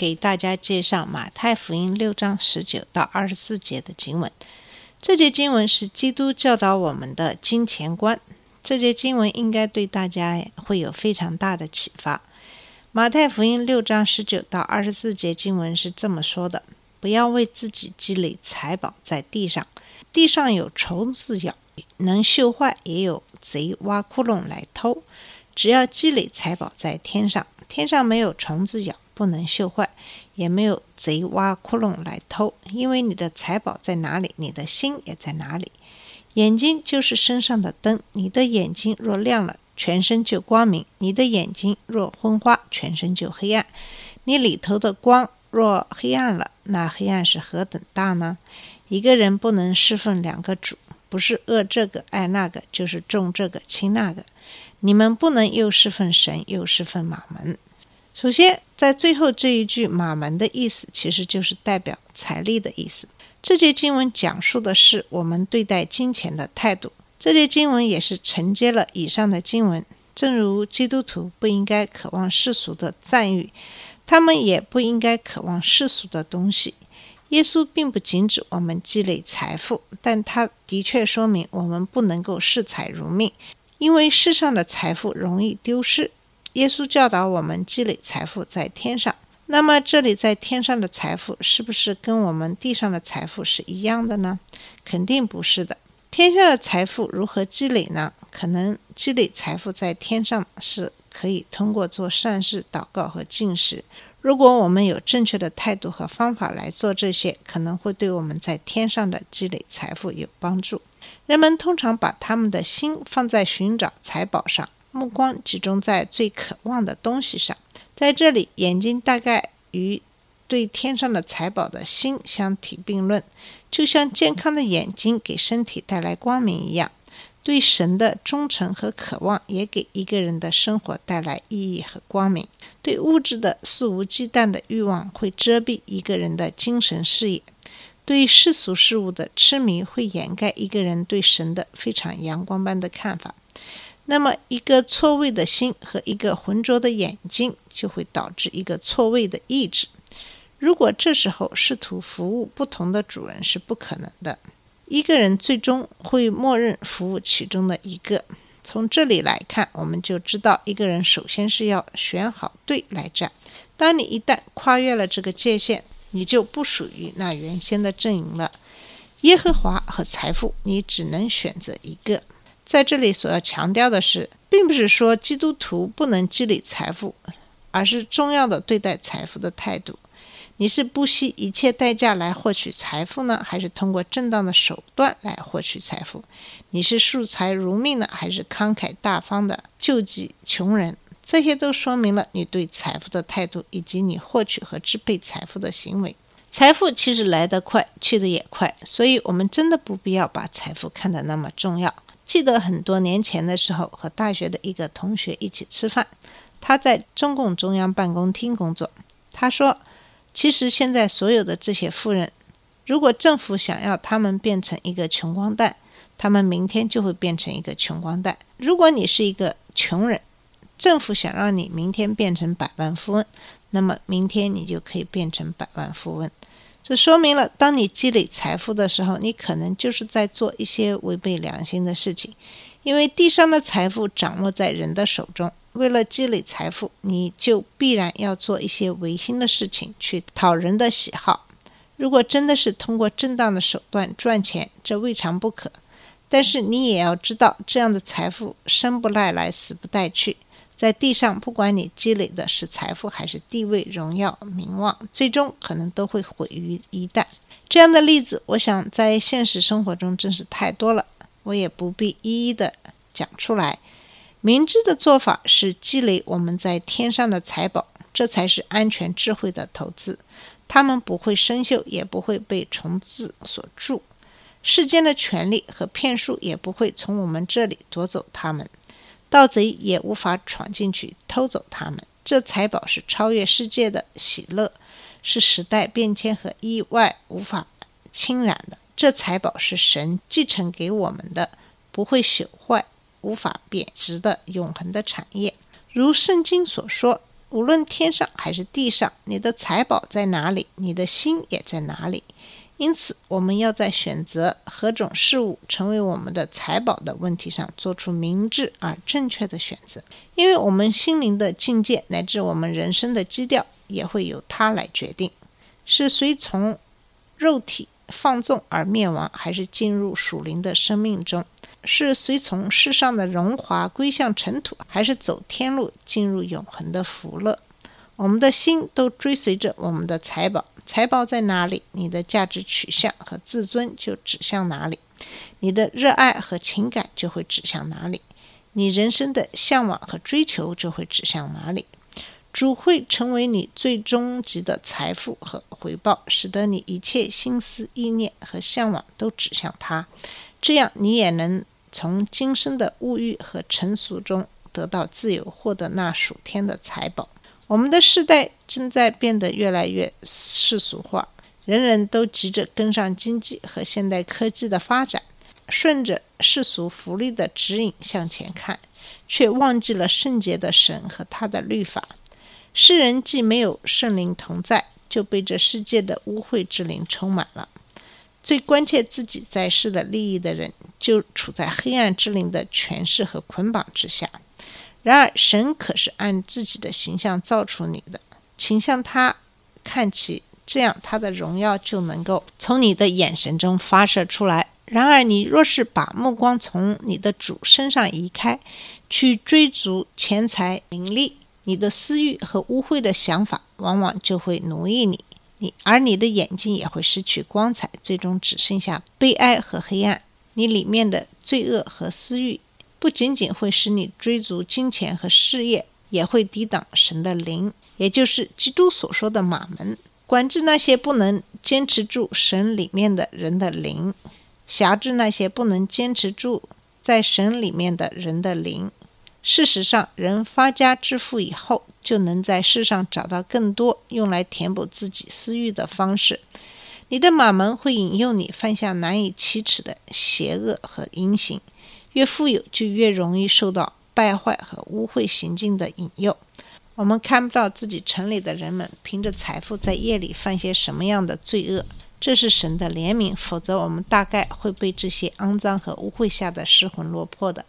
给大家介绍马太福音六章十九到二十四节的经文。这节经文是基督教导我们的金钱观。这节经文应该对大家会有非常大的启发。马太福音六章十九到二十四节经文是这么说的：不要为自己积累财宝在地上，地上有虫子咬，能锈坏；也有贼挖窟窿来偷。只要积累财宝在天上，天上没有虫子咬，不能锈坏，也没有贼挖窟窿来偷。因为你的财宝在哪里，你的心也在哪里。眼睛就是身上的灯，你的眼睛若亮了，全身就光明；你的眼睛若昏花，全身就黑暗。你里头的光若黑暗了，那黑暗是何等大呢？一个人不能侍奉两个主，不是恶这个爱那个，就是重这个轻那个。你们不能又侍奉神，又侍奉马门。首先，在最后这一句“马门”的意思，其实就是代表财力的意思。这节经文讲述的是我们对待金钱的态度。这节经文也是承接了以上的经文。正如基督徒不应该渴望世俗的赞誉，他们也不应该渴望世俗的东西。耶稣并不禁止我们积累财富，但他的确说明我们不能够视财如命。因为世上的财富容易丢失，耶稣教导我们积累财富在天上。那么，这里在天上的财富是不是跟我们地上的财富是一样的呢？肯定不是的。天上的财富如何积累呢？可能积累财富在天上是可以通过做善事、祷告和进食。如果我们有正确的态度和方法来做这些，可能会对我们在天上的积累财富有帮助。人们通常把他们的心放在寻找财宝上，目光集中在最渴望的东西上。在这里，眼睛大概与对天上的财宝的心相提并论，就像健康的眼睛给身体带来光明一样，对神的忠诚和渴望也给一个人的生活带来意义和光明。对物质的肆无忌惮的欲望会遮蔽一个人的精神视野。对世俗事物的痴迷会掩盖一个人对神的非常阳光般的看法。那么，一个错位的心和一个浑浊的眼睛，就会导致一个错位的意志。如果这时候试图服务不同的主人是不可能的，一个人最终会默认服务其中的一个。从这里来看，我们就知道一个人首先是要选好队来站。当你一旦跨越了这个界限，你就不属于那原先的阵营了。耶和华和财富，你只能选择一个。在这里所要强调的是，并不是说基督徒不能积累财富，而是重要的对待财富的态度。你是不惜一切代价来获取财富呢，还是通过正当的手段来获取财富？你是视财如命呢，还是慷慨大方的救济穷人？这些都说明了你对财富的态度，以及你获取和支配财富的行为。财富其实来得快，去得也快，所以我们真的不必要把财富看得那么重要。记得很多年前的时候，和大学的一个同学一起吃饭，他在中共中央办公厅工作。他说：“其实现在所有的这些富人，如果政府想要他们变成一个穷光蛋，他们明天就会变成一个穷光蛋。如果你是一个穷人，政府想让你明天变成百万富翁，那么明天你就可以变成百万富翁。这说明了，当你积累财富的时候，你可能就是在做一些违背良心的事情，因为地上的财富掌握在人的手中。为了积累财富，你就必然要做一些违心的事情，去讨人的喜好。如果真的是通过正当的手段赚钱，这未尝不可。但是你也要知道，这样的财富生不带来，死不带去。在地上，不管你积累的是财富还是地位、荣耀、名望，最终可能都会毁于一旦。这样的例子，我想在现实生活中真是太多了，我也不必一一的讲出来。明智的做法是积累我们在天上的财宝，这才是安全智慧的投资。它们不会生锈，也不会被虫子所蛀。世间的权利和骗术也不会从我们这里夺走它们，盗贼也无法闯进去偷走它们。这财宝是超越世界的喜乐，是时代变迁和意外无法侵染的。这财宝是神继承给我们的，不会朽坏、无法贬值的永恒的产业。如圣经所说。无论天上还是地上，你的财宝在哪里，你的心也在哪里。因此，我们要在选择何种事物成为我们的财宝的问题上，做出明智而正确的选择。因为我们心灵的境界乃至我们人生的基调，也会由它来决定，是随从肉体。放纵而灭亡，还是进入属灵的生命中？是随从世上的荣华归向尘土，还是走天路进入永恒的福乐？我们的心都追随着我们的财宝，财宝在哪里，你的价值取向和自尊就指向哪里，你的热爱和情感就会指向哪里，你人生的向往和追求就会指向哪里。主会成为你最终极的财富和回报，使得你一切心思意念和向往都指向他，这样你也能从今生的物欲和尘俗中得到自由，获得那属天的财宝。我们的时代正在变得越来越世俗化，人人都急着跟上经济和现代科技的发展，顺着世俗福利的指引向前看，却忘记了圣洁的神和他的律法。世人既没有圣灵同在，就被这世界的污秽之灵充满了。最关切自己在世的利益的人，就处在黑暗之灵的权势和捆绑之下。然而，神可是按自己的形象造出你的，请向他看齐，这样他的荣耀就能够从你的眼神中发射出来。然而，你若是把目光从你的主身上移开，去追逐钱财名利，你的私欲和污秽的想法，往往就会奴役你，你而你的眼睛也会失去光彩，最终只剩下悲哀和黑暗。你里面的罪恶和私欲，不仅仅会使你追逐金钱和事业，也会抵挡神的灵，也就是基督所说的马门，管制那些不能坚持住神里面的人的灵，辖制那些不能坚持住在神里面的人的灵。事实上，人发家致富以后，就能在世上找到更多用来填补自己私欲的方式。你的马门会引诱你犯下难以启齿的邪恶和阴行。越富有，就越容易受到败坏和污秽行径的引诱。我们看不到自己城里的人们凭着财富在夜里犯些什么样的罪恶，这是神的怜悯，否则我们大概会被这些肮脏和污秽吓得失魂落魄的。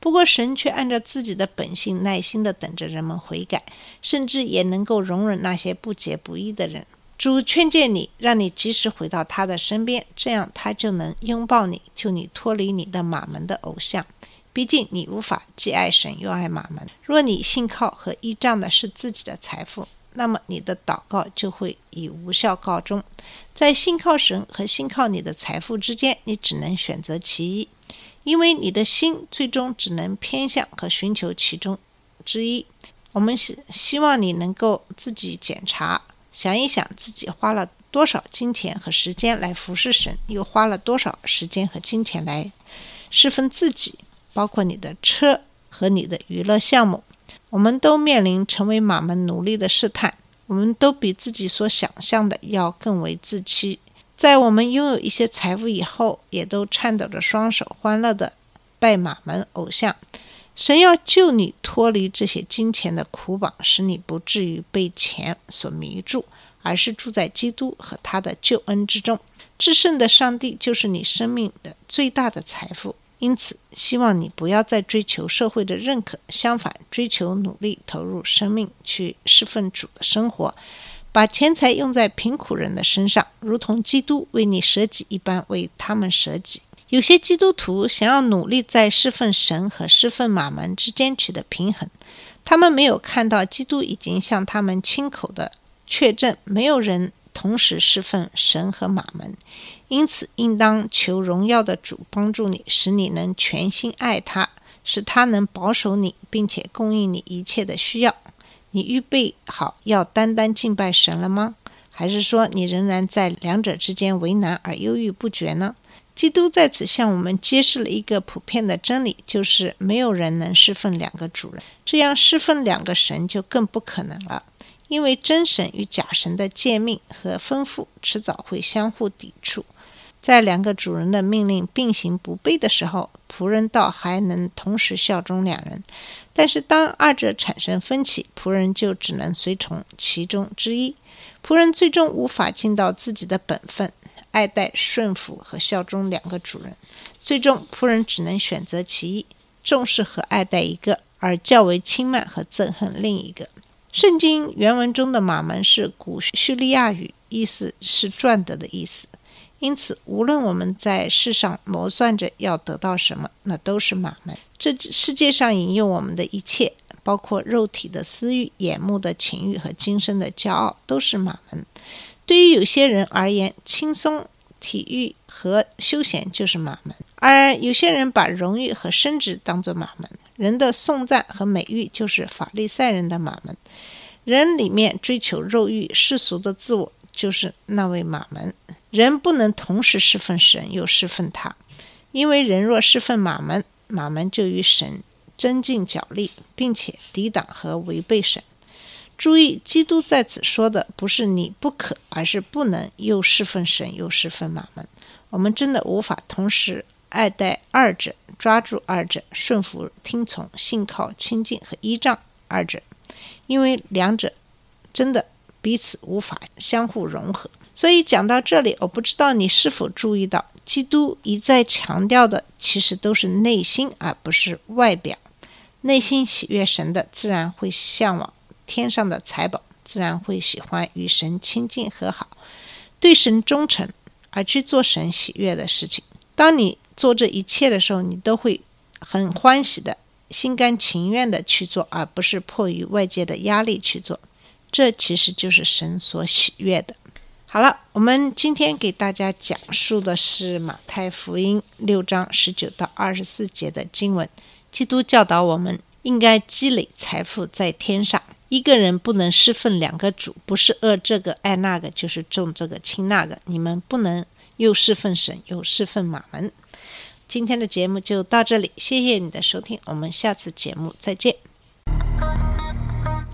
不过，神却按照自己的本性，耐心地等着人们悔改，甚至也能够容忍那些不洁不义的人。主劝诫你，让你及时回到他的身边，这样他就能拥抱你，救你脱离你的马门的偶像。毕竟，你无法既爱神又爱马门。若你信靠和依仗的是自己的财富，那么你的祷告就会以无效告终。在信靠神和信靠你的财富之间，你只能选择其一。因为你的心最终只能偏向和寻求其中之一。我们希希望你能够自己检查，想一想自己花了多少金钱和时间来服侍神，又花了多少时间和金钱来侍奉自己，包括你的车和你的娱乐项目。我们都面临成为马门奴隶的试探，我们都比自己所想象的要更为自欺。在我们拥有一些财富以后，也都颤抖着双手，欢乐地拜马门偶像。神要救你脱离这些金钱的苦绑，使你不至于被钱所迷住，而是住在基督和他的救恩之中。至圣的上帝就是你生命的最大的财富。因此，希望你不要再追求社会的认可，相反，追求努力投入生命去侍奉主的生活。把钱财用在贫苦人的身上，如同基督为你舍己一般为他们舍己。有些基督徒想要努力在侍奉神和侍奉马门之间取得平衡，他们没有看到基督已经向他们亲口的确证：没有人同时侍奉神和马门。因此，应当求荣耀的主帮助你，使你能全心爱他，使他能保守你，并且供应你一切的需要。你预备好要单单敬拜神了吗？还是说你仍然在两者之间为难而犹豫不决呢？基督在此向我们揭示了一个普遍的真理，就是没有人能侍奉两个主人，这样侍奉两个神就更不可能了。因为真神与假神的诫命和吩咐迟早会相互抵触，在两个主人的命令并行不悖的时候，仆人倒还能同时效忠两人；但是当二者产生分歧，仆人就只能随从其中之一。仆人最终无法尽到自己的本分，爱戴、顺服和效忠两个主人，最终仆人只能选择其一，重视和爱戴一个，而较为轻慢和憎恨另一个。圣经原文中的“马门”是古叙利亚语，意思是赚得的意思。因此，无论我们在世上谋算着要得到什么，那都是马门。这世界上引诱我们的一切，包括肉体的私欲、眼目的情欲和今生的骄傲，都是马门。对于有些人而言，轻松、体育和休闲就是马门；而有些人把荣誉和升职当作马门。人的颂赞和美誉就是法利赛人的马门，人里面追求肉欲、世俗的自我就是那位马门。人不能同时侍奉神又侍奉他，因为人若侍奉马门，马门就与神争竞角力，并且抵挡和违背神。注意，基督在此说的不是你不可，而是不能又侍奉神又侍奉马门。我们真的无法同时。爱戴二者，抓住二者，顺服、听从、信靠、亲近和依仗二者，因为两者真的彼此无法相互融合。所以讲到这里，我不知道你是否注意到，基督一再强调的其实都是内心，而不是外表。内心喜悦神的，自然会向往天上的财宝，自然会喜欢与神亲近和好，对神忠诚，而去做神喜悦的事情。当你做这一切的时候，你都会很欢喜的、心甘情愿的去做，而不是迫于外界的压力去做。这其实就是神所喜悦的。好了，我们今天给大家讲述的是马太福音六章十九到二十四节的经文。基督教导我们应该积累财富在天上。一个人不能侍奉两个主，不是饿这个爱那个，就是重这个轻那个。你们不能又侍奉神又侍奉马门。今天的节目就到这里，谢谢你的收听，我们下次节目再见。